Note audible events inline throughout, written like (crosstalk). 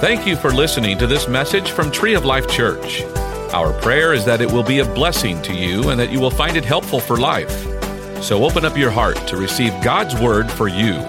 Thank you for listening to this message from Tree of Life Church. Our prayer is that it will be a blessing to you and that you will find it helpful for life. So open up your heart to receive God's word for you.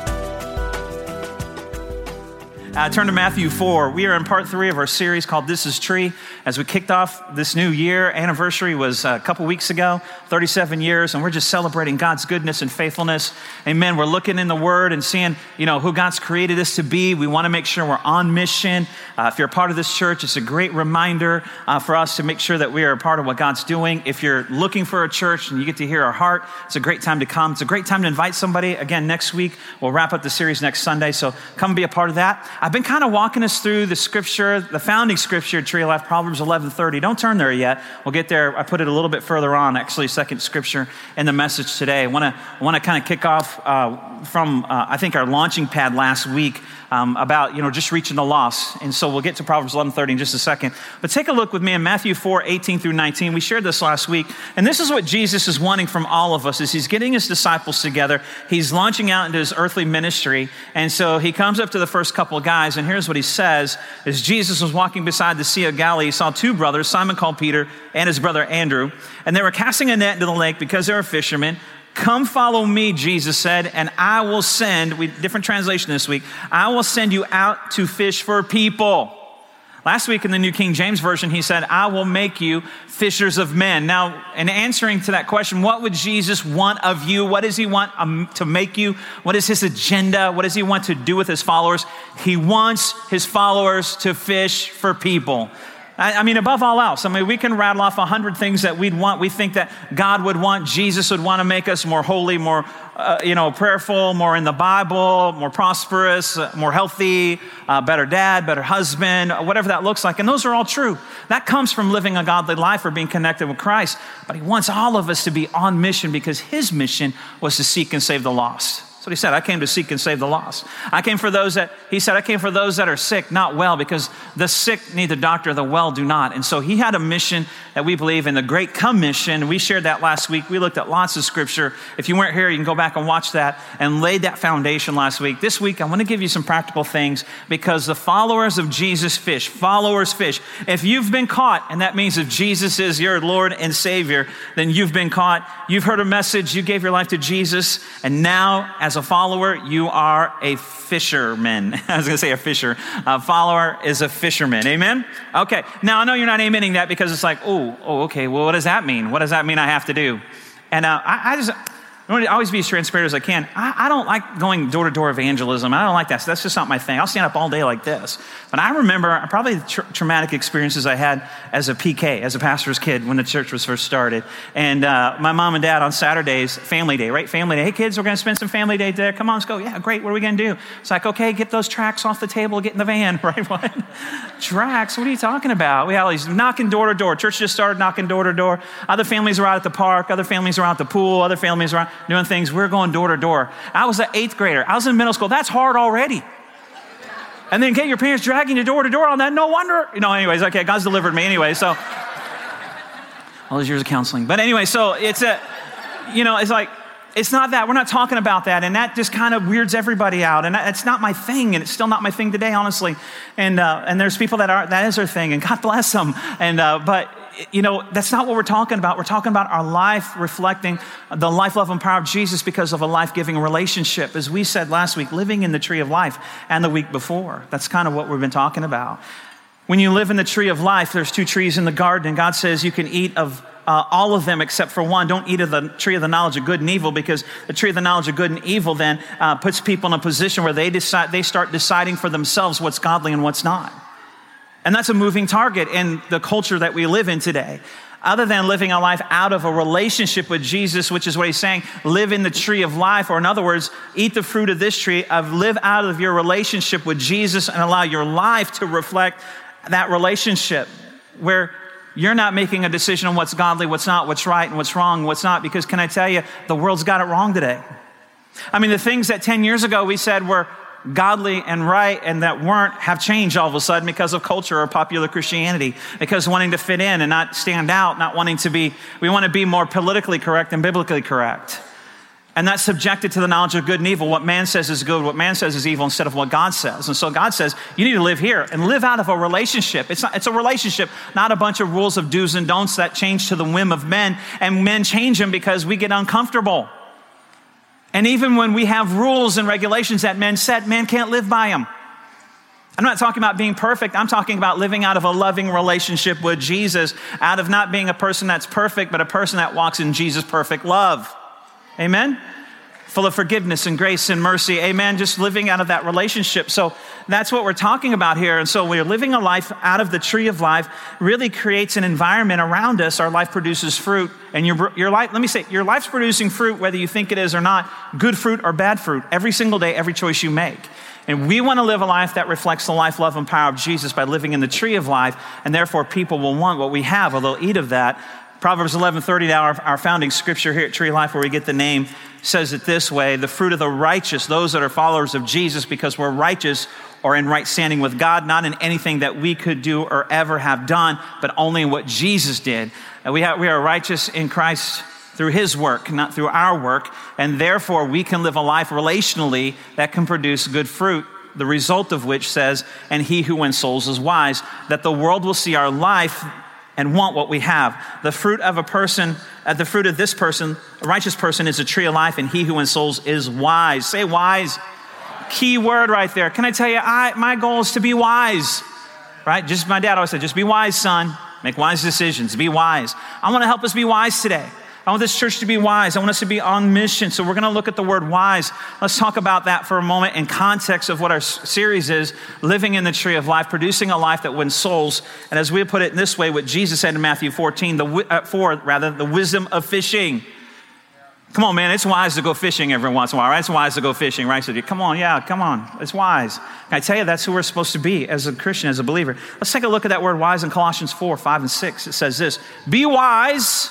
Uh, turn to Matthew 4. We are in part three of our series called This is Tree. As we kicked off this new year, anniversary was a couple weeks ago, 37 years, and we're just celebrating God's goodness and faithfulness. Amen. We're looking in the Word and seeing, you know, who God's created us to be. We want to make sure we're on mission. Uh, if you're a part of this church, it's a great reminder uh, for us to make sure that we are a part of what God's doing. If you're looking for a church and you get to hear our heart, it's a great time to come. It's a great time to invite somebody. Again, next week, we'll wrap up the series next Sunday, so come be a part of that. I've been kind of walking us through the scripture, the founding scripture, Tree of Life, Proverbs 11:30. Don't turn there yet. We'll get there. I put it a little bit further on, actually, second scripture in the message today. I want to want to kind of kick off uh, from uh, I think our launching pad last week um, about you know just reaching the lost, and so we'll get to Proverbs 11:30 in just a second. But take a look with me in Matthew 4:18 through 19. We shared this last week, and this is what Jesus is wanting from all of us: is He's getting His disciples together. He's launching out into His earthly ministry, and so He comes up to the first couple of guys, and here's what He says: As Jesus was walking beside the Sea of Galilee, He saw two brothers, Simon called Peter and his brother Andrew, and they were casting a net into the lake because they were fishermen. Come follow me, Jesus said, and I will send, we, different translation this week, I will send you out to fish for people. Last week in the New King James Version, he said, I will make you fishers of men. Now, in answering to that question, what would Jesus want of you? What does he want um, to make you? What is his agenda? What does he want to do with his followers? He wants his followers to fish for people. I, mean, above all else, I mean, we can rattle off a hundred things that we'd want. We think that God would want, Jesus would want to make us more holy, more, uh, you know, prayerful, more in the Bible, more prosperous, uh, more healthy, uh, better dad, better husband, whatever that looks like. And those are all true. That comes from living a godly life or being connected with Christ. But He wants all of us to be on mission because His mission was to seek and save the lost. What he said. I came to seek and save the lost. I came for those that, he said, I came for those that are sick, not well, because the sick need the doctor, the well do not. And so he had a mission that we believe in the Great Commission. We shared that last week. We looked at lots of scripture. If you weren't here, you can go back and watch that and laid that foundation last week. This week, I want to give you some practical things because the followers of Jesus fish, followers fish. If you've been caught, and that means if Jesus is your Lord and Savior, then you've been caught. You've heard a message, you gave your life to Jesus, and now, as a follower, you are a fisherman. (laughs) I was going to say a fisher. A follower is a fisherman. Amen? Okay. Now, I know you're not amening that because it's like, oh, oh, okay. Well, what does that mean? What does that mean I have to do? And uh, I, I just, I want to always be as transparent as I can. I, I don't like going door to door evangelism. I don't like that. So that's just not my thing. I'll stand up all day like this. But I remember probably the tra- traumatic experiences I had as a PK, as a pastor's kid when the church was first started. And uh, my mom and dad on Saturdays, family day, right? Family day. Hey, kids, we're going to spend some family day there. Come on, let's go. Yeah, great. What are we going to do? It's like, okay, get those tracts off the table, get in the van, (laughs) right? What? tracts? What are you talking about? We had all these knocking door to door. Church just started knocking door to door. Other families were out at the park. Other families were out at the pool. Other families were out doing things. We are going door to door. I was an eighth grader. I was in middle school. That's hard already. And then get your parents dragging you door to door on that. No wonder. You know, anyways, okay, God's delivered me anyway. So, all those years of counseling. But anyway, so it's a, you know, it's like, it's not that. We're not talking about that. And that just kind of weirds everybody out. And it's not my thing. And it's still not my thing today, honestly. And, uh, and there's people that are, that is their thing. And God bless them. And, uh, but you know, that's not what we're talking about. We're talking about our life reflecting the life, love, and power of Jesus because of a life giving relationship. As we said last week, living in the tree of life and the week before. That's kind of what we've been talking about. When you live in the tree of life, there's two trees in the garden, and God says you can eat of uh, all of them except for one. Don't eat of the tree of the knowledge of good and evil because the tree of the knowledge of good and evil then uh, puts people in a position where they decide they start deciding for themselves what's godly and what's not. And that's a moving target in the culture that we live in today. Other than living a life out of a relationship with Jesus, which is what he's saying, live in the tree of life, or in other words, eat the fruit of this tree, of live out of your relationship with Jesus and allow your life to reflect that relationship where you're not making a decision on what's godly, what's not, what's right, and what's wrong, what's not, because can I tell you, the world's got it wrong today. I mean, the things that 10 years ago we said were godly and right and that weren't have changed all of a sudden because of culture or popular Christianity, because wanting to fit in and not stand out, not wanting to be, we want to be more politically correct than biblically correct. And that's subjected to the knowledge of good and evil. What man says is good, what man says is evil, instead of what God says. And so God says, you need to live here and live out of a relationship. It's, not, it's a relationship, not a bunch of rules of do's and don'ts that change to the whim of men. And men change them because we get uncomfortable. And even when we have rules and regulations that men set, man can't live by them. I'm not talking about being perfect. I'm talking about living out of a loving relationship with Jesus, out of not being a person that's perfect, but a person that walks in Jesus' perfect love. Amen? Full of forgiveness and grace and mercy. Amen. Just living out of that relationship. So that's what we're talking about here. And so we're living a life out of the tree of life, really creates an environment around us. Our life produces fruit. And your, your life, let me say, your life's producing fruit, whether you think it is or not, good fruit or bad fruit, every single day, every choice you make. And we want to live a life that reflects the life, love, and power of Jesus by living in the tree of life, and therefore people will want what we have, or they'll eat of that. Proverbs 11:30, now our, our founding scripture here at Tree Life, where we get the name, says it this way: the fruit of the righteous, those that are followers of Jesus, because we're righteous or in right standing with God, not in anything that we could do or ever have done, but only in what Jesus did. We, have, we are righteous in Christ through his work, not through our work. And therefore, we can live a life relationally that can produce good fruit. The result of which says, and he who wins souls is wise, that the world will see our life and want what we have. The fruit of a person, uh, the fruit of this person, a righteous person, is a tree of life, and he who wins souls is wise. Say wise. Key word right there. Can I tell you, I, my goal is to be wise, right? Just my dad always said, just be wise, son. Make wise decisions. Be wise. I want to help us be wise today. I want this church to be wise. I want us to be on mission. So we're going to look at the word wise. Let's talk about that for a moment in context of what our series is living in the tree of life, producing a life that wins souls. And as we put it in this way, what Jesus said in Matthew 14, the, uh, 4, rather, the wisdom of fishing. Come on, man, it's wise to go fishing every once in a while, right? It's wise to go fishing, right? So, come on, yeah, come on. It's wise. I tell you, that's who we're supposed to be as a Christian, as a believer. Let's take a look at that word wise in Colossians 4, 5, and 6. It says this Be wise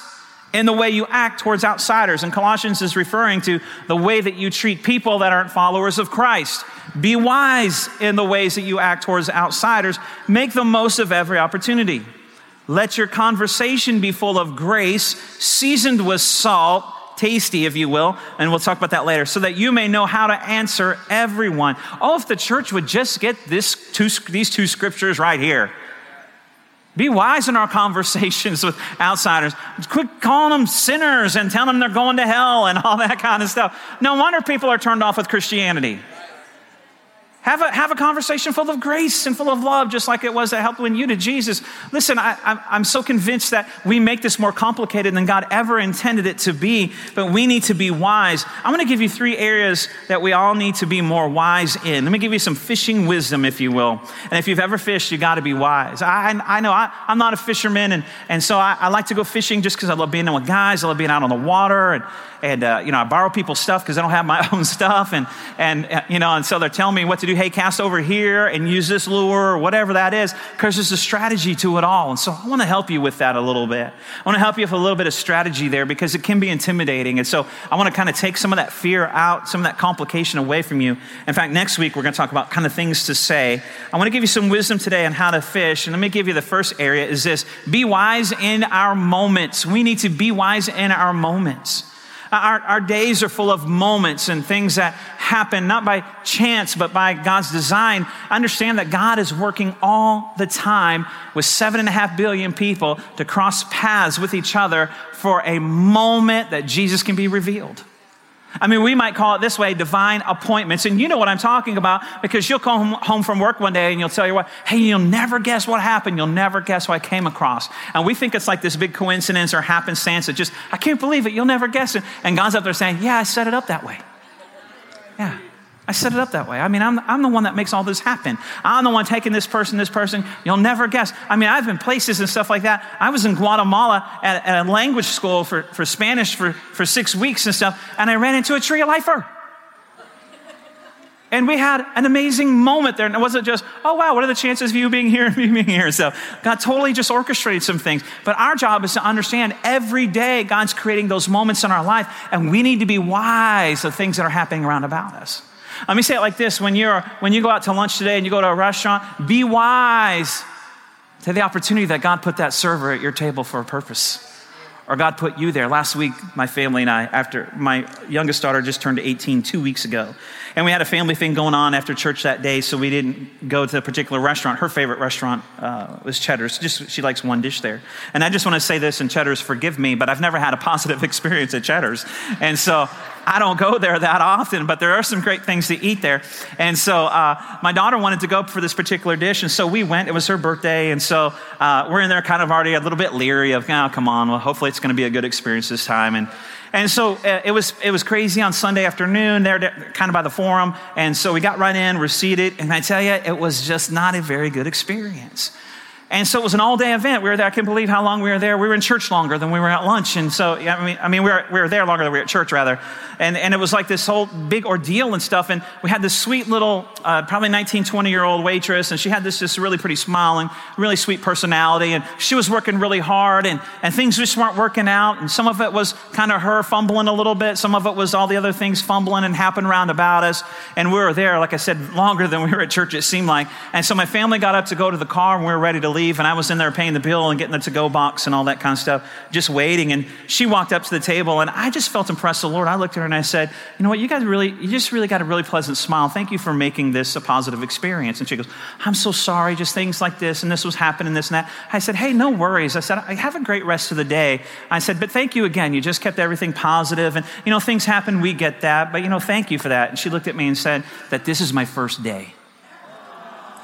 in the way you act towards outsiders. And Colossians is referring to the way that you treat people that aren't followers of Christ. Be wise in the ways that you act towards outsiders. Make the most of every opportunity. Let your conversation be full of grace, seasoned with salt, tasty, if you will, and we'll talk about that later, so that you may know how to answer everyone. Oh, if the church would just get this two, these two scriptures right here. Be wise in our (laughs) conversations with outsiders. Quit calling them sinners and telling them they're going to hell and all that kind of stuff. No wonder people are turned off with Christianity. Have a, have a conversation full of grace and full of love, just like it was that helped win you to Jesus. Listen, I, I'm so convinced that we make this more complicated than God ever intended it to be, but we need to be wise. I'm going to give you three areas that we all need to be more wise in. Let me give you some fishing wisdom, if you will. And if you've ever fished, you got to be wise. I, I know I, am not a fisherman, and, and so I, I like to go fishing just because I love being with guys. I love being out on the water, and, and uh, you know, I borrow people's stuff because I don't have my (laughs) own stuff, and, and uh, you know, and so they're telling me what to do hey, cast over here and use this lure or whatever that is, because there's a strategy to it all. And so I want to help you with that a little bit. I want to help you with a little bit of strategy there because it can be intimidating. And so I want to kind of take some of that fear out, some of that complication away from you. In fact, next week we're going to talk about kind of things to say. I want to give you some wisdom today on how to fish. And let me give you the first area is this be wise in our moments. We need to be wise in our moments. Our, our days are full of moments and things that happen not by chance, but by God's design. Understand that God is working all the time with seven and a half billion people to cross paths with each other for a moment that Jesus can be revealed. I mean, we might call it this way divine appointments. And you know what I'm talking about because you'll come home from work one day and you'll tell your wife, hey, you'll never guess what happened. You'll never guess what I came across. And we think it's like this big coincidence or happenstance that just, I can't believe it. You'll never guess it. And God's up there saying, yeah, I set it up that way. I set it up that way. I mean, I'm, I'm the one that makes all this happen. I'm the one taking this person, this person. You'll never guess. I mean, I've been places and stuff like that. I was in Guatemala at, at a language school for, for Spanish for, for six weeks and stuff, and I ran into a tree lifer. And we had an amazing moment there. And it wasn't just, oh, wow, what are the chances of you being here and me being here? So God totally just orchestrated some things. But our job is to understand every day God's creating those moments in our life, and we need to be wise of things that are happening around about us. Let me say it like this when, you're, when you go out to lunch today and you go to a restaurant, be wise to the opportunity that God put that server at your table for a purpose. or God put you there. Last week, my family and I, after my youngest daughter just turned 18 two weeks ago, and we had a family thing going on after church that day, so we didn't go to a particular restaurant. Her favorite restaurant uh, was Cheddar's. Just she likes one dish there. And I just want to say this, and Cheddar's, forgive me, but I've never had a positive (laughs) experience at Cheddar's, and so I don't go there that often. But there are some great things to eat there, and so uh, my daughter wanted to go for this particular dish, and so we went. It was her birthday, and so uh, we're in there, kind of already a little bit leery of, oh, come on, well, hopefully it's going to be a good experience this time, and and so uh, it, was, it was crazy on Sunday afternoon there, kind of by the forum. And so we got right in, we're seated, and I tell you, it was just not a very good experience. And so it was an all day event. We were there. I can't believe how long we were there. We were in church longer than we were at lunch. And so, I mean, I mean we, were, we were there longer than we were at church, rather. And, and it was like this whole big ordeal and stuff. And we had this sweet little, uh, probably 19, 20 year old waitress. And she had this just really pretty smile and really sweet personality. And she was working really hard. And, and things just weren't working out. And some of it was kind of her fumbling a little bit. Some of it was all the other things fumbling and happening around about us. And we were there, like I said, longer than we were at church, it seemed like. And so my family got up to go to the car and we were ready to leave, and I was in there paying the bill and getting the to go box and all that kind of stuff, just waiting. And she walked up to the table, and I just felt impressed. The Lord, I looked at her and I said, You know what? You guys really, you just really got a really pleasant smile. Thank you for making this a positive experience. And she goes, I'm so sorry, just things like this, and this was happening, this and that. I said, Hey, no worries. I said, I have a great rest of the day. I said, But thank you again. You just kept everything positive, and you know, things happen, we get that, but you know, thank you for that. And she looked at me and said, That this is my first day.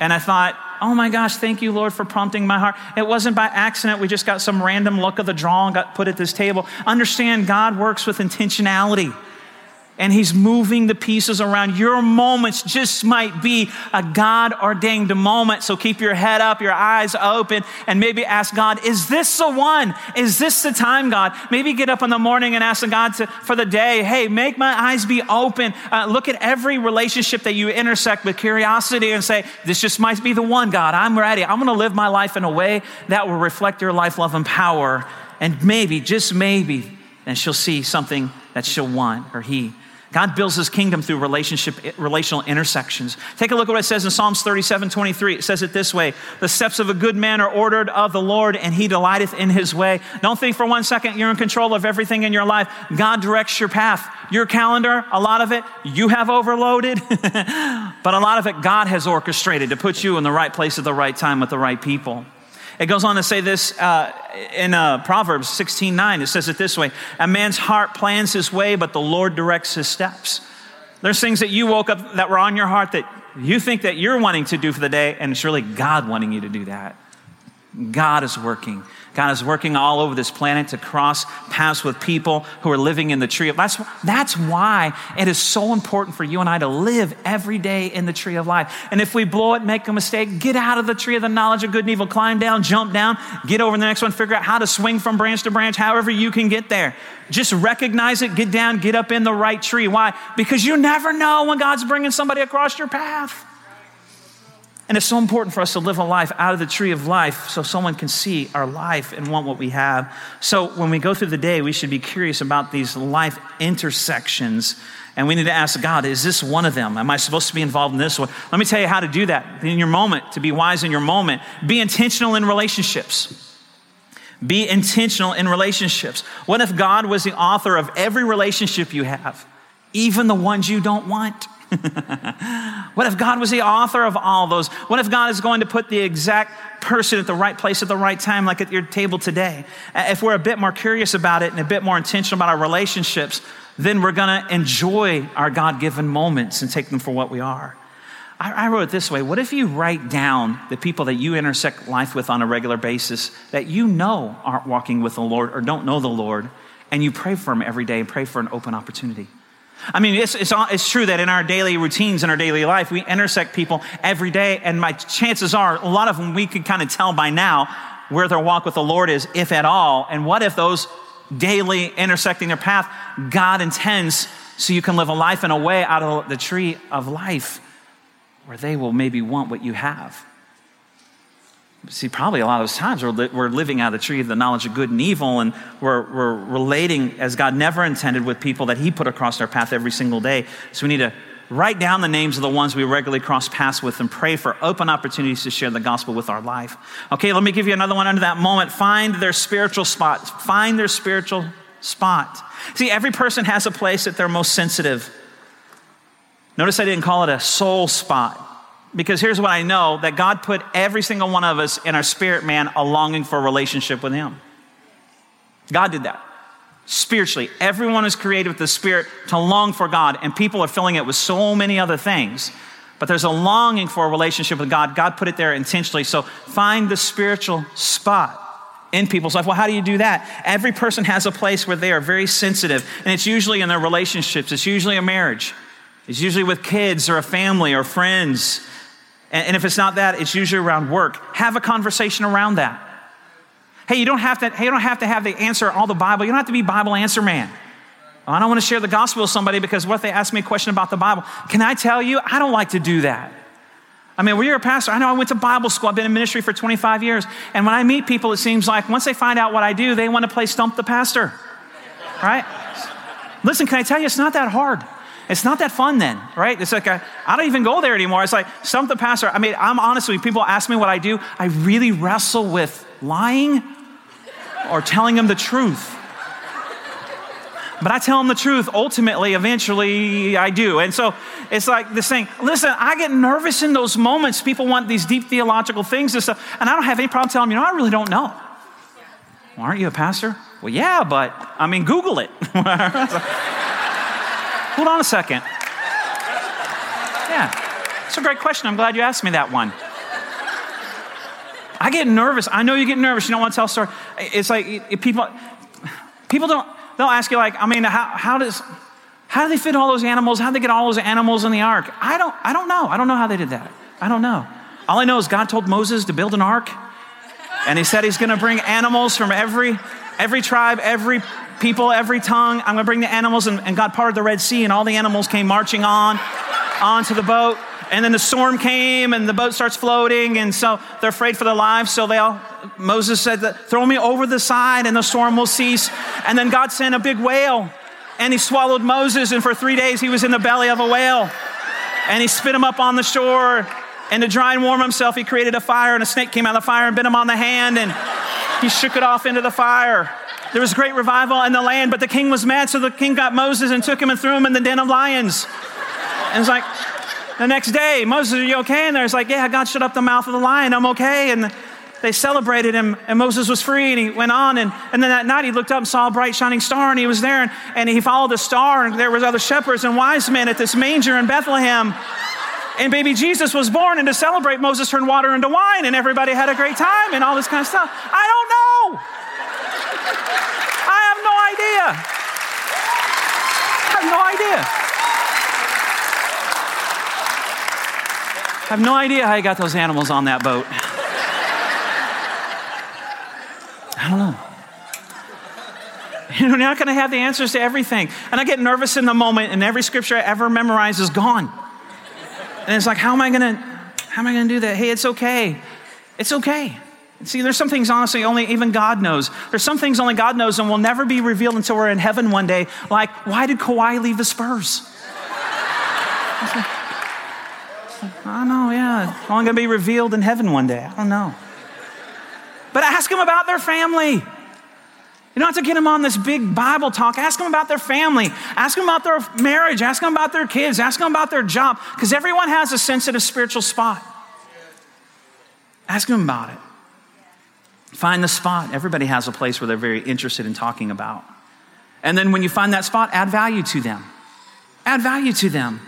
And I thought, oh my gosh, thank you, Lord, for prompting my heart. It wasn't by accident. We just got some random luck of the draw and got put at this table. Understand, God works with intentionality and he's moving the pieces around. Your moments just might be a God ordained moment. So keep your head up, your eyes open, and maybe ask God, is this the one? Is this the time, God? Maybe get up in the morning and ask God to, for the day, hey, make my eyes be open. Uh, look at every relationship that you intersect with curiosity and say, this just might be the one, God. I'm ready. I'm going to live my life in a way that will reflect your life, love, and power. And maybe, just maybe, and she'll see something that she'll want or he God builds his kingdom through relationship, relational intersections. Take a look at what it says in Psalms 37 23. It says it this way The steps of a good man are ordered of the Lord, and he delighteth in his way. Don't think for one second you're in control of everything in your life. God directs your path. Your calendar, a lot of it, you have overloaded, (laughs) but a lot of it, God has orchestrated to put you in the right place at the right time with the right people. It goes on to say this uh, in uh, Proverbs 16 9. It says it this way A man's heart plans his way, but the Lord directs his steps. There's things that you woke up that were on your heart that you think that you're wanting to do for the day, and it's really God wanting you to do that. God is working. God is working all over this planet to cross paths with people who are living in the tree of that's that's why it is so important for you and I to live every day in the tree of life. And if we blow it, make a mistake, get out of the tree of the knowledge of good and evil, climb down, jump down, get over the next one, figure out how to swing from branch to branch, however you can get there. Just recognize it, get down, get up in the right tree. Why? Because you never know when God's bringing somebody across your path. And it's so important for us to live a life out of the tree of life so someone can see our life and want what we have. So when we go through the day, we should be curious about these life intersections. And we need to ask God, is this one of them? Am I supposed to be involved in this one? Let me tell you how to do that in your moment, to be wise in your moment. Be intentional in relationships. Be intentional in relationships. What if God was the author of every relationship you have, even the ones you don't want? (laughs) what if God was the author of all those? What if God is going to put the exact person at the right place at the right time, like at your table today? If we're a bit more curious about it and a bit more intentional about our relationships, then we're going to enjoy our God given moments and take them for what we are. I, I wrote it this way What if you write down the people that you intersect life with on a regular basis that you know aren't walking with the Lord or don't know the Lord, and you pray for them every day and pray for an open opportunity? I mean, it's, it's, it's true that in our daily routines, in our daily life, we intersect people every day, and my chances are a lot of them we could kind of tell by now where their walk with the Lord is, if at all. And what if those daily intersecting their path, God intends so you can live a life in a way out of the tree of life where they will maybe want what you have? See, probably a lot of those times we're, li- we're living out of the tree of the knowledge of good and evil, and we're, we're relating as God never intended with people that He put across our path every single day. So we need to write down the names of the ones we regularly cross paths with and pray for open opportunities to share the gospel with our life. Okay, let me give you another one under that moment. Find their spiritual spot. Find their spiritual spot. See, every person has a place that they're most sensitive. Notice I didn't call it a soul spot because here's what I know that God put every single one of us in our spirit man a longing for a relationship with Him. God did that. Spiritually, everyone is created with the spirit to long for God, and people are filling it with so many other things. But there's a longing for a relationship with God. God put it there intentionally. So find the spiritual spot in people's life. Well, how do you do that? Every person has a place where they are very sensitive, and it's usually in their relationships, it's usually a marriage, it's usually with kids or a family or friends. And if it's not that, it's usually around work. Have a conversation around that. Hey, you don't have to, hey, you don't have to have the answer all the Bible. You don't have to be Bible answer man. I don't want to share the gospel with somebody because what if they ask me a question about the Bible? Can I tell you, I don't like to do that. I mean, when you're a pastor, I know I went to Bible school. I've been in ministry for 25 years. And when I meet people, it seems like once they find out what I do, they want to play stump the pastor. Right? Listen, can I tell you, it's not that hard. It's not that fun then, right? It's like, I don't even go there anymore. It's like, stump the pastor. I mean, I'm honestly, people ask me what I do, I really wrestle with lying or telling them the truth. But I tell them the truth, ultimately, eventually I do. And so it's like this thing listen, I get nervous in those moments. People want these deep theological things and stuff, and I don't have any problem telling them, you know, I really don't know. Well, aren't you a pastor? Well, yeah, but I mean, Google it. (laughs) (laughs) Hold on a second. Yeah, it's a great question. I'm glad you asked me that one. I get nervous. I know you get nervous. You don't want to tell a story. It's like people, people don't, they'll ask you like, I mean, how, how does, how do they fit all those animals? How do they get all those animals in the ark? I don't, I don't know. I don't know how they did that. I don't know. All I know is God told Moses to build an ark, and he said he's going to bring animals from every, every tribe, every people, every tongue. I'm going to bring the animals, and, and God parted the Red Sea, and all the animals came marching on onto the boat. And then the storm came and the boat starts floating, and so they're afraid for their lives. So they all, Moses said, Throw me over the side and the storm will cease. And then God sent a big whale and he swallowed Moses, and for three days he was in the belly of a whale. And he spit him up on the shore. And to dry and warm himself, he created a fire, and a snake came out of the fire and bit him on the hand, and he shook it off into the fire. There was a great revival in the land, but the king was mad, so the king got Moses and took him and threw him in the den of lions. And it's like, the next day, Moses, are you okay? And there's like, yeah, God shut up the mouth of the lion. I'm okay. And they celebrated him, and Moses was free, and he went on. And, and then that night, he looked up and saw a bright, shining star, and he was there, and, and he followed the star, and there was other shepherds and wise men at this manger in Bethlehem. And baby Jesus was born, and to celebrate, Moses turned water into wine, and everybody had a great time, and all this kind of stuff. I don't know. I have no idea. I have no idea. I have no idea how he got those animals on that boat. I don't know. You're not going to have the answers to everything. And I get nervous in the moment, and every scripture I ever memorize is gone. And it's like, how am I going to, how am I going to do that? Hey, it's okay. It's okay. See, there's some things honestly only even God knows. There's some things only God knows and will never be revealed until we're in heaven one day. Like, why did Kawhi leave the Spurs? I don't know, yeah. Only to be revealed in heaven one day. I don't know. But ask them about their family. You don't have to get them on this big Bible talk. Ask them about their family. Ask them about their marriage. Ask them about their kids. Ask them about their job. Because everyone has a sensitive spiritual spot. Ask them about it. Find the spot. Everybody has a place where they're very interested in talking about. And then when you find that spot, add value to them. Add value to them.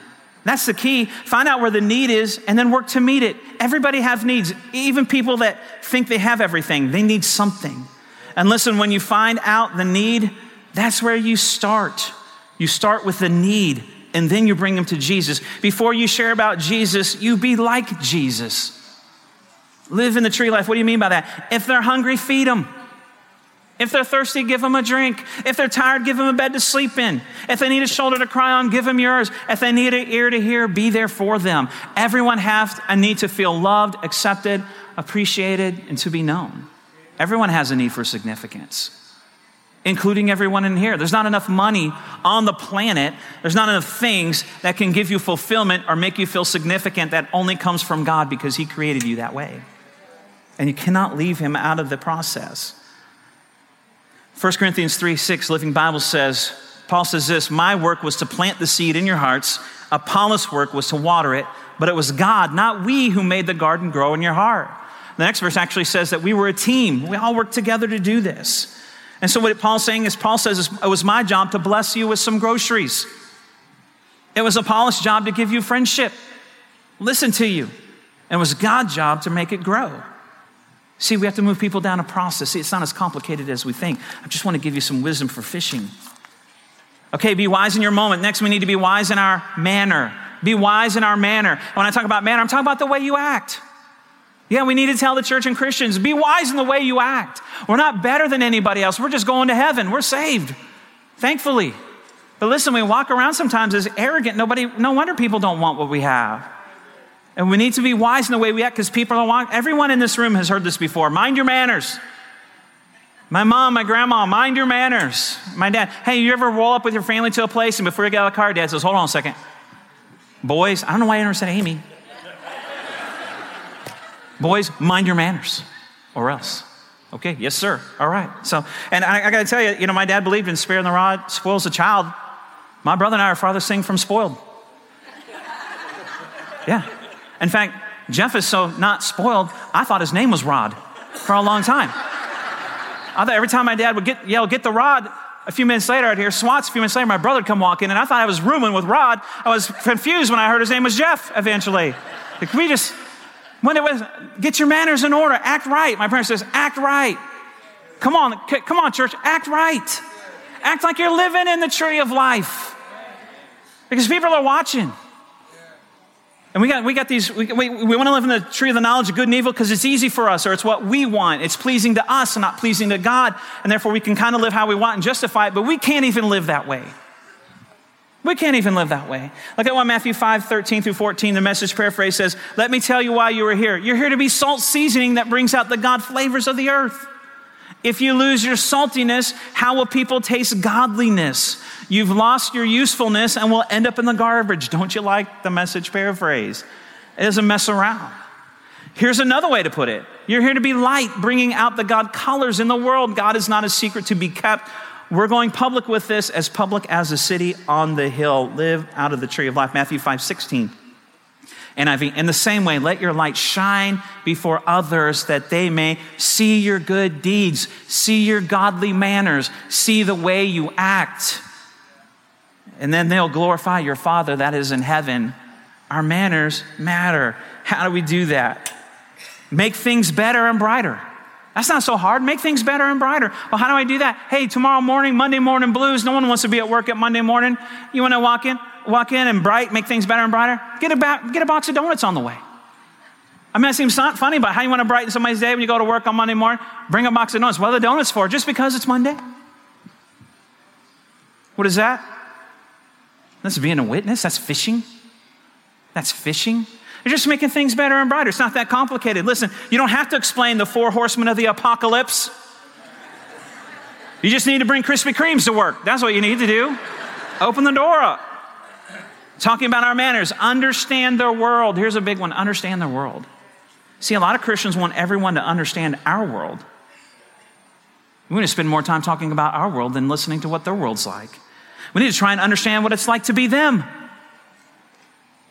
That's the key. Find out where the need is and then work to meet it. Everybody have needs. Even people that think they have everything, they need something. And listen, when you find out the need, that's where you start. You start with the need and then you bring them to Jesus. Before you share about Jesus, you be like Jesus. Live in the tree life. What do you mean by that? If they're hungry, feed them. If they're thirsty, give them a drink. If they're tired, give them a bed to sleep in. If they need a shoulder to cry on, give them yours. If they need an ear to hear, be there for them. Everyone has a need to feel loved, accepted, appreciated, and to be known. Everyone has a need for significance. including everyone in here. There's not enough money on the planet, there's not enough things that can give you fulfillment or make you feel significant that only comes from God because He created you that way. And you cannot leave Him out of the process. 1 Corinthians 3 6, Living Bible says, Paul says this My work was to plant the seed in your hearts, Apollos' work was to water it, but it was God, not we, who made the garden grow in your heart. The next verse actually says that we were a team. We all worked together to do this. And so, what Paul's saying is, Paul says, it was my job to bless you with some groceries. It was Apollos' job to give you friendship, listen to you. And it was God's job to make it grow. See, we have to move people down a process. See, it's not as complicated as we think. I just want to give you some wisdom for fishing. Okay, be wise in your moment. Next, we need to be wise in our manner. Be wise in our manner. When I talk about manner, I'm talking about the way you act. Yeah, we need to tell the church and Christians be wise in the way you act. We're not better than anybody else. We're just going to heaven. We're saved, thankfully. But listen, we walk around sometimes as arrogant. Nobody, no wonder people don't want what we have. And we need to be wise in the way we act because people don't want, everyone in this room has heard this before. Mind your manners. My mom, my grandma, mind your manners. My dad, hey, you ever roll up with your family to a place and before you get out of the car, dad says, hold on a second. Boys, I don't know why I never said Amy. Boys, mind your manners or else. Okay, yes, sir. All right. So, and I, I got to tell you, you know, my dad believed in sparing the rod spoils the child. My brother and I are farthest thing from spoiled. Yeah. In fact, Jeff is so not spoiled, I thought his name was Rod for a long time. I thought every time my dad would get, yell, get the rod, a few minutes later, I'd hear SWATs. A few minutes later, my brother would come walk in, and I thought I was rooming with Rod. I was confused when I heard his name was Jeff eventually. Like, we just, when it was, get your manners in order, act right. My parents says, act right. Come on, come on, church, act right. Act like you're living in the tree of life. Because people are watching. And we got, we got these, we, we, we want to live in the tree of the knowledge of good and evil because it's easy for us or it's what we want. It's pleasing to us and not pleasing to God. And therefore we can kind of live how we want and justify it, but we can't even live that way. We can't even live that way. Look at what Matthew 5, 13 through 14, the message paraphrase says, Let me tell you why you are here. You're here to be salt seasoning that brings out the God flavors of the earth. If you lose your saltiness, how will people taste godliness? You've lost your usefulness and will end up in the garbage. Don't you like the message paraphrase? It doesn't mess around. Here's another way to put it You're here to be light, bringing out the God colors in the world. God is not a secret to be kept. We're going public with this, as public as a city on the hill. Live out of the tree of life. Matthew 5 16. NIV. In the same way, let your light shine before others that they may see your good deeds, see your godly manners, see the way you act and then they'll glorify your Father that is in heaven. Our manners matter. How do we do that? Make things better and brighter. That's not so hard. Make things better and brighter. Well, how do I do that? Hey, tomorrow morning, Monday morning blues. No one wants to be at work at Monday morning. You want to walk in, walk in and bright, make things better and brighter. Get a ba- get a box of donuts on the way. I mean, it seems funny, but how you want to brighten somebody's day when you go to work on Monday morning? Bring a box of donuts. What are the donuts for? Just because it's Monday? What is that? That's being a witness. That's fishing. That's fishing. You're just making things better and brighter. It's not that complicated. Listen, you don't have to explain the four horsemen of the apocalypse. You just need to bring Krispy Kremes to work. That's what you need to do. Open the door up. Talking about our manners, understand their world. Here's a big one understand their world. See, a lot of Christians want everyone to understand our world. We need to spend more time talking about our world than listening to what their world's like. We need to try and understand what it's like to be them.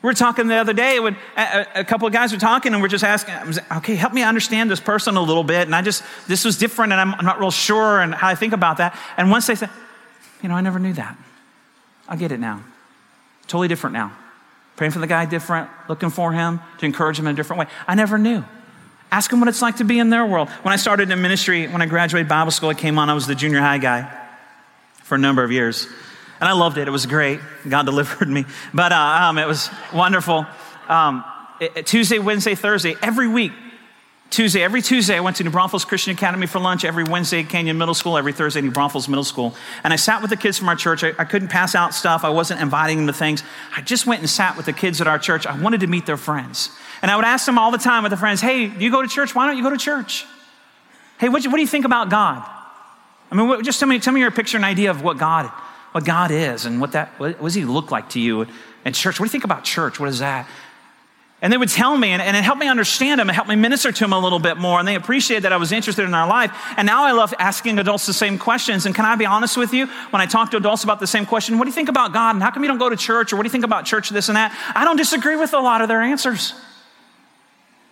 We were talking the other day when a, couple of guys were talking and we're just asking, okay, help me understand this person a little bit. And I just, this was different and I'm, I'm not real sure and how I think about that. And once they said, you know, I never knew that. I get it now. Totally different now. Praying for the guy different, looking for him to encourage him in a different way. I never knew. Ask them what it's like to be in their world. When I started in ministry, when I graduated Bible school, I came on, I was the junior high guy for a number of years. And I loved it. It was great. God (laughs) delivered me. But uh, um, it was wonderful. Um, it, Tuesday, Wednesday, Thursday, every week, Tuesday, every Tuesday, I went to New Braunfels Christian Academy for lunch. Every Wednesday, Canyon Middle School. Every Thursday, New Braunfels Middle School. And I sat with the kids from our church. I, I, couldn't pass out stuff. I wasn't inviting them to things. I just went and sat with the kids at our church. I wanted to meet their friends. And I would ask them all the time with the friends, hey, do you go to church? Why don't you go to church? Hey, what, what do you think about God? I mean, what, just tell me, tell me your picture and idea of what God, what God is and what that, what, what does he look like to you? And church, what do you think about church? What is that? And they would tell me, and, and, it helped me understand them, it helped me minister to them a little bit more, and they appreciated that I was interested in their life. And now I love asking adults the same questions. And can I be honest with you? When I talk to adults about the same question, what do you think about God? And how come you don't go to church? Or what do you think about church, this and that? I don't disagree with a lot of their answers.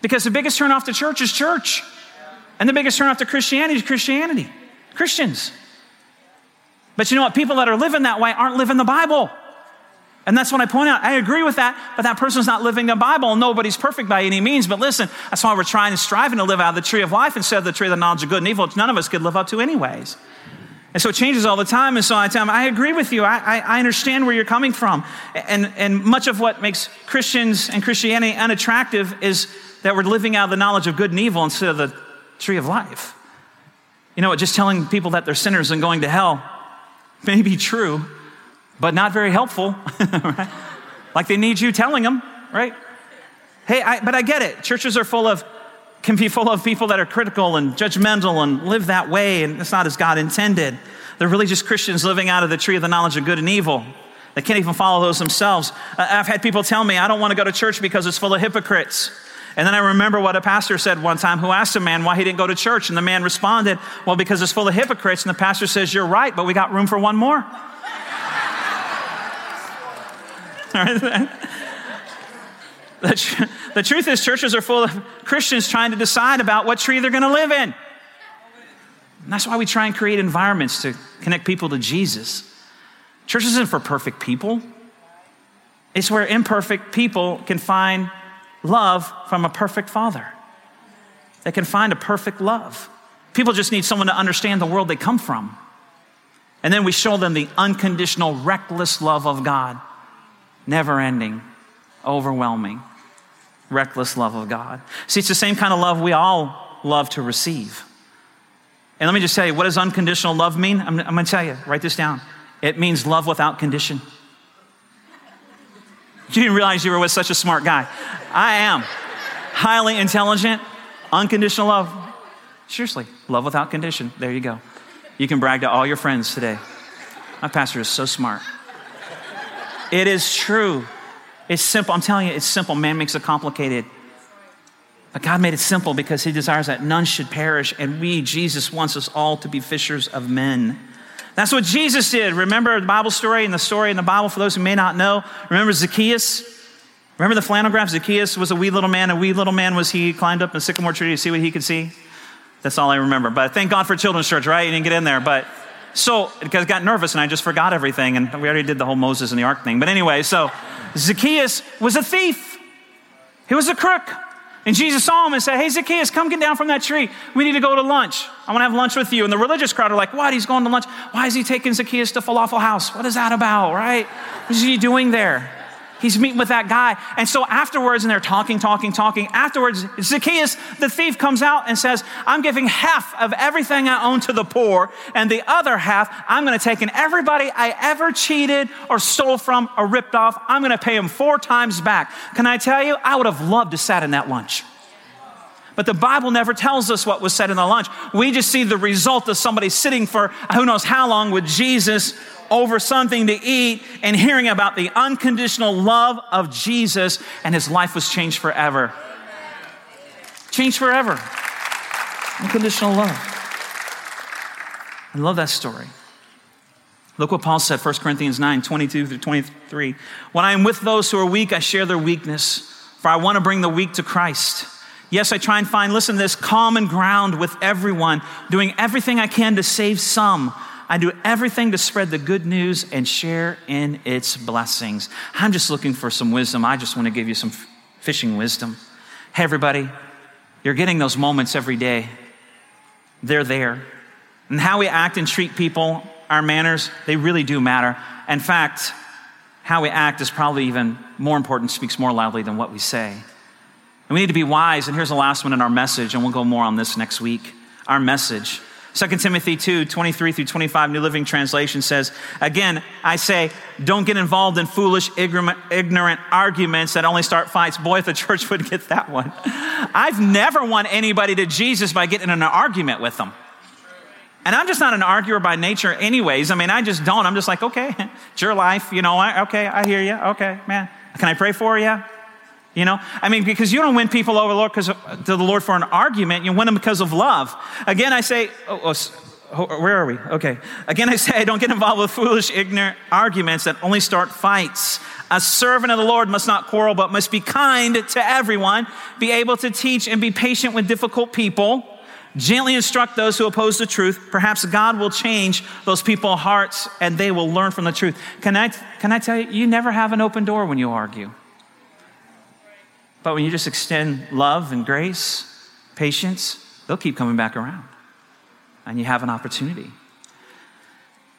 Because the biggest turnoff to church is church. And the biggest turnoff to Christianity is Christianity. Christians. But you know what? People that are living that way aren't living the Bible. And that's what I point out. I agree with that, but that person's not living the Bible. Nobody's perfect by any means. But listen, that's why we're trying and striving to live out of the tree of life instead of the tree of the knowledge of good and evil, which none of us could live up to, anyways. And so it changes all the time. And so I tell them, I agree with you. I, I, I understand where you're coming from. And, and much of what makes Christians and Christianity unattractive is that we're living out of the knowledge of good and evil instead of the tree of life. You know what? Just telling people that they're sinners and going to hell may be true, but not very helpful, (laughs) right? Like they need you telling them, right? Hey, I, but I get it. Churches are full of, can be full of people that are critical and judgmental and live that way, and it's not as God intended. They're just Christians living out of the tree of the knowledge of good and evil. They can't even follow those themselves. I've had people tell me, I don't want to go to church because it's full of hypocrites. And then I remember what a pastor said one time who asked a man why he didn't go to church. And the man responded, Well, because it's full of hypocrites. And the pastor says, You're right, but we got room for one more. (laughs) the, tr- the truth is, churches are full of Christians trying to decide about what tree they're going to live in. And that's why we try and create environments to connect people to Jesus. Church isn't for perfect people, it's where imperfect people can find love from a perfect father. They can find a perfect love. People just need someone to understand the world they come from. And then we show them the unconditional, reckless love of God never ending, overwhelming, reckless love of God. See, it's the same kind of love we all love to receive. And let me just tell you, what does unconditional love mean? I'm, I'm going to tell you, write this down. It means love without condition. You didn't realize you were with such a smart guy. I am. Highly intelligent, unconditional love. Seriously, love without condition. There you go. You can brag to all your friends today. My pastor is so smart. It is true. It's simple. I'm telling you, it's simple. Man makes it complicated. But God made it simple because He desires that none should perish, and we, Jesus, wants us all to be fishers of men. That's what Jesus did. Remember the Bible story and the story in the Bible for those who may not know? Remember Zacchaeus? Remember the flannel graph? Zacchaeus was a wee little man. A wee little man was he climbed up a sycamore tree to see what he could see. That's all I remember. But thank God for children's church, right? You didn't get in there. But so, because I got nervous and I just forgot everything, and we already did the whole Moses and the ark thing. But anyway, so Zacchaeus was a thief, he was a crook. And Jesus saw him and said, Hey, Zacchaeus, come get down from that tree. We need to go to lunch. I want to have lunch with you. And the religious crowd are like, What? He's going to lunch. Why is he taking Zacchaeus to Falafel House? What is that about, right? What is he doing there? He's meeting with that guy. And so afterwards, and they're talking, talking, talking. Afterwards, Zacchaeus, the thief, comes out and says, I'm giving half of everything I own to the poor, and the other half, I'm going to take in everybody I ever cheated or stole from or ripped off. I'm going to pay him four times back. Can I tell you, I would have loved to sat in that lunch. But the Bible never tells us what was said in the lunch. We just see the result of somebody sitting for who knows how long with Jesus over something to eat and hearing about the unconditional love of Jesus, and his life was changed forever. Changed forever. Unconditional love. I love that story. Look what Paul said, 1 Corinthians 9 22 through 23. When I am with those who are weak, I share their weakness, for I want to bring the weak to Christ. Yes, I try and find, listen to this, common ground with everyone, doing everything I can to save some. I do everything to spread the good news and share in its blessings. I'm just looking for some wisdom. I just want to give you some fishing wisdom. Hey, everybody, you're getting those moments every day. They're there. And how we act and treat people, our manners, they really do matter. In fact, how we act is probably even more important, speaks more loudly than what we say. And we need to be wise. And here's the last one in our message, and we'll go more on this next week. Our message 2 Timothy 2 23 through 25, New Living Translation says, Again, I say, don't get involved in foolish, ignorant arguments that only start fights. Boy, if the (laughs) church would get that one. I've never won anybody to Jesus by getting in an argument with them. And I'm just not an arguer by nature, anyways. I mean, I just don't. I'm just like, okay, it's your life. You know, I, okay, I hear you. Okay, man. Can I pray for you? You know, I mean, because you don't win people over Lord because to the Lord for an argument. You win them because of love. Again, I say, oh, oh, where are we? Okay. Again, I (laughs) say, don't get involved with foolish, ignorant arguments that only start fights. A servant of the Lord must not quarrel, but must be kind to everyone, be able to teach and be patient with difficult people Gently instruct those who oppose the truth. Perhaps God will change those people's hearts and they will learn from the truth. Can I, can I tell you, you never have an open door when you argue. But when you just extend love and grace, patience, they'll keep coming back around. And you have an opportunity.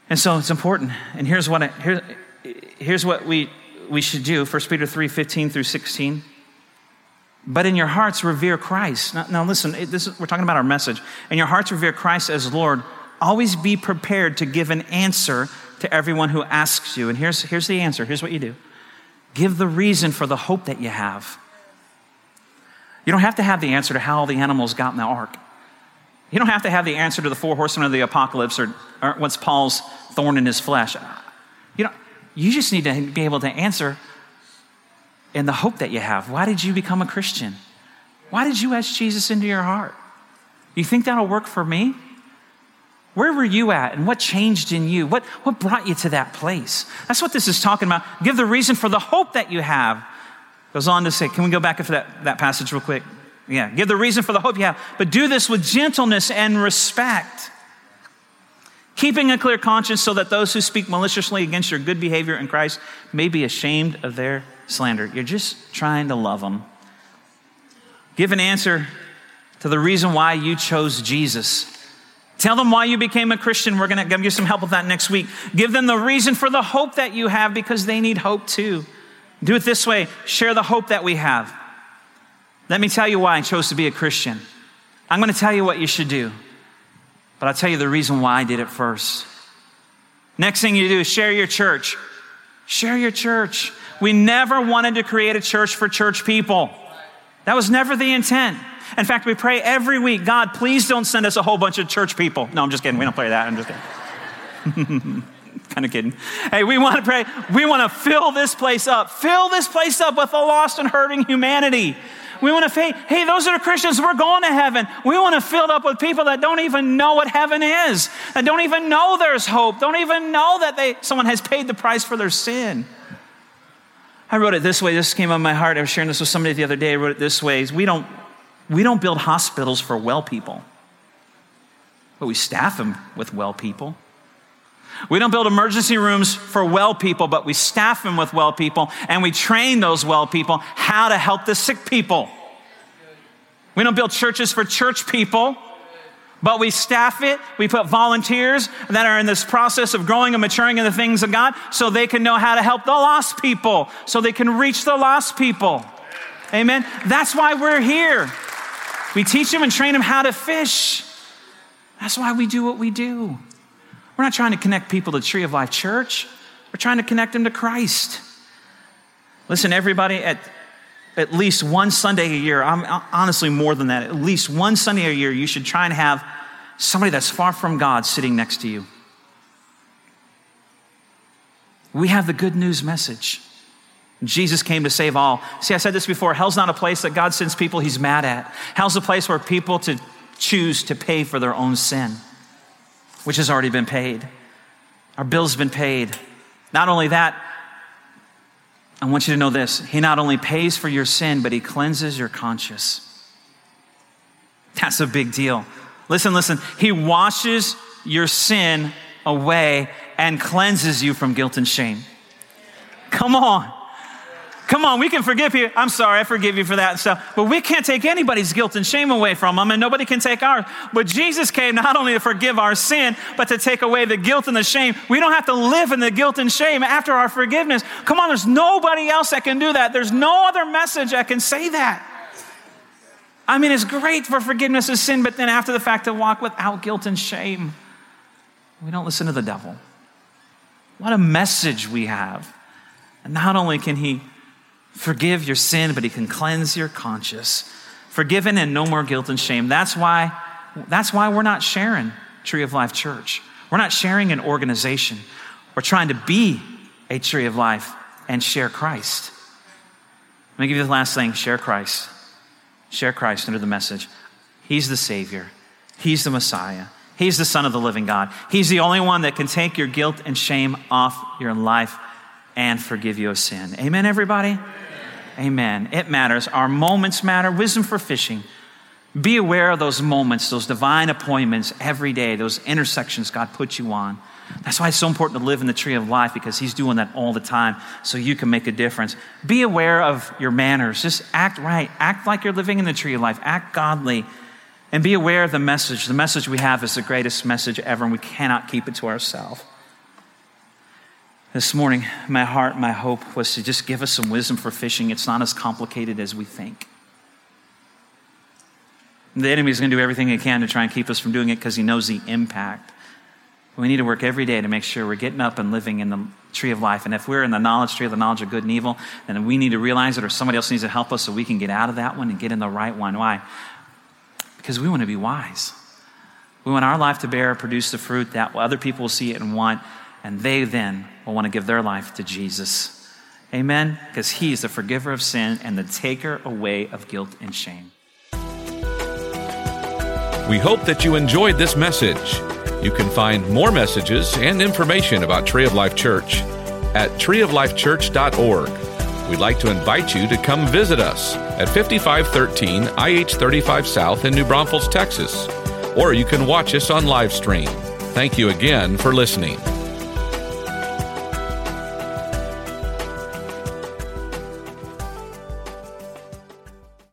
And so it's important. And here's what, I, here, here's what we, we should do 1 Peter 3 15 through 16 but in your hearts revere Christ. Now, now listen, this is, we're talking about our message. In your hearts revere Christ as Lord. Always be prepared to give an answer to everyone who asks you. And here's, here's the answer. Here's what you do. Give the reason for the hope that you have. You don't have to have the answer to how the animals got in the ark. You don't have to have the answer to the four horsemen of the apocalypse or, or what's Paul's thorn in his flesh. You know, you just need to be able to answer in the hope that you have. Why did you become a Christian? Why did you ask Jesus into your heart? You think that'll work for me? Where were you at and what changed in you? What, what brought you to that place? That's what this is talking about. Give the reason for the hope that you have. Goes on to say, can we go back to that, that passage real quick? Yeah, give the reason for the hope you have, but do this with gentleness and respect. Keeping a clear conscience so that those who speak maliciously against your good behavior in Christ may be ashamed of their slander. You're just trying to love them. Give an answer to the reason why you chose Jesus. Tell them why you became a Christian. We're going to give you some help with that next week. Give them the reason for the hope that you have because they need hope too. Do it this way share the hope that we have. Let me tell you why I chose to be a Christian. I'm going to tell you what you should do, but I'll tell you the reason why I did it first. Next thing you do is share your church. Share your church. We never wanted to create a church for church people. That was never the intent. In fact, we pray every week, God, please don't send us a whole bunch of church people. No, I'm just kidding. We don't pray that. I'm just kidding. (laughs) (laughs) kind of kidding. Hey, we want to pray. We want to fill this place up. Fill this place up with the lost and hurting humanity. We want to say, hey, those are Christians, we're going to heaven. We want to fill it up with people that don't even know what heaven is, that don't even know there's hope, don't even know that they, someone has paid the price for their sin. I wrote it this way. This came on my heart. I was sharing this with somebody the other day. I wrote it this way. We don't, we don't build hospitals for well people, but we staff them with well people. We don't build emergency rooms for well people, but we staff them with well people and we train those well people how to help the sick people. We don't build churches for church people, but we staff it. We put volunteers that are in this process of growing and maturing in the things of God so they can know how to help the lost people, so they can reach the lost people. Amen. That's why we're here. We teach them and train them how to fish. That's why we do what we do. We're not trying to connect people to Tree of Life Church. We're trying to connect them to Christ. Listen, everybody, at at least one Sunday a year, I'm honestly more than that, at least one Sunday a year, you should try and have somebody that's far from God sitting next to you. We have the good news message. Jesus came to save all. See, I said this before hell's not a place that God sends people he's mad at. Hell's a place where people to choose to pay for their own sin, which has already been paid. Our bill's been paid. Not only that, I want you to know this He not only pays for your sin, but He cleanses your conscience. That's a big deal. Listen, listen. He washes your sin away and cleanses you from guilt and shame. Come on. Come on, we can forgive you. I'm sorry, I forgive you for that stuff. But we can't take anybody's guilt and shame away from them, and nobody can take ours. But Jesus came not only to forgive our sin, but to take away the guilt and the shame. We don't have to live in the guilt and shame after our forgiveness. Come on, there's nobody else that can do that. There's no other message that can say that. I mean, it's great for forgiveness of sin, but then after the fact to walk without guilt and shame. We don't listen to the devil. What a message we have. And not only can he forgive your sin, but he can cleanse your conscience. Forgiven and no more guilt and shame. That's why, that's why we're not sharing. Tree of Life Church. We're not sharing an organization. We're trying to be a tree of life and share Christ. Let me give you the last thing share Christ. Share Christ under the message. He's the Savior, He's the Messiah, He's the Son of the living God. He's the only one that can take your guilt and shame off your life and forgive you of sin. Amen, everybody? Amen. It matters. Our moments matter. Wisdom for fishing. Be aware of those moments, those divine appointments every day, those intersections God puts you on. That's why it's so important to live in the tree of life because He's doing that all the time so you can make a difference. Be aware of your manners. Just act right. Act like you're living in the tree of life. Act godly. And be aware of the message. The message we have is the greatest message ever, and we cannot keep it to ourselves. This morning, my heart, my hope was to just give us some wisdom for fishing. It's not as complicated as we think. The enemy is going to do everything he can to try and keep us from doing it because he knows the impact. We need to work every day to make sure we're getting up and living in the tree of life. And if we're in the knowledge tree of the knowledge of good and evil, then we need to realize it or somebody else needs to help us so we can get out of that one and get in the right one. Why? Because we want to be wise. We want our life to bear, produce the fruit that other people will see it and want, and they then will want to give their life to Jesus. Amen? Because He's the forgiver of sin and the taker away of guilt and shame. We hope that you enjoyed this message. You can find more messages and information about Tree of Life Church at treeoflifechurch.org. We'd like to invite you to come visit us at 5513 IH 35 South in New Braunfels, Texas, or you can watch us on live stream. Thank you again for listening.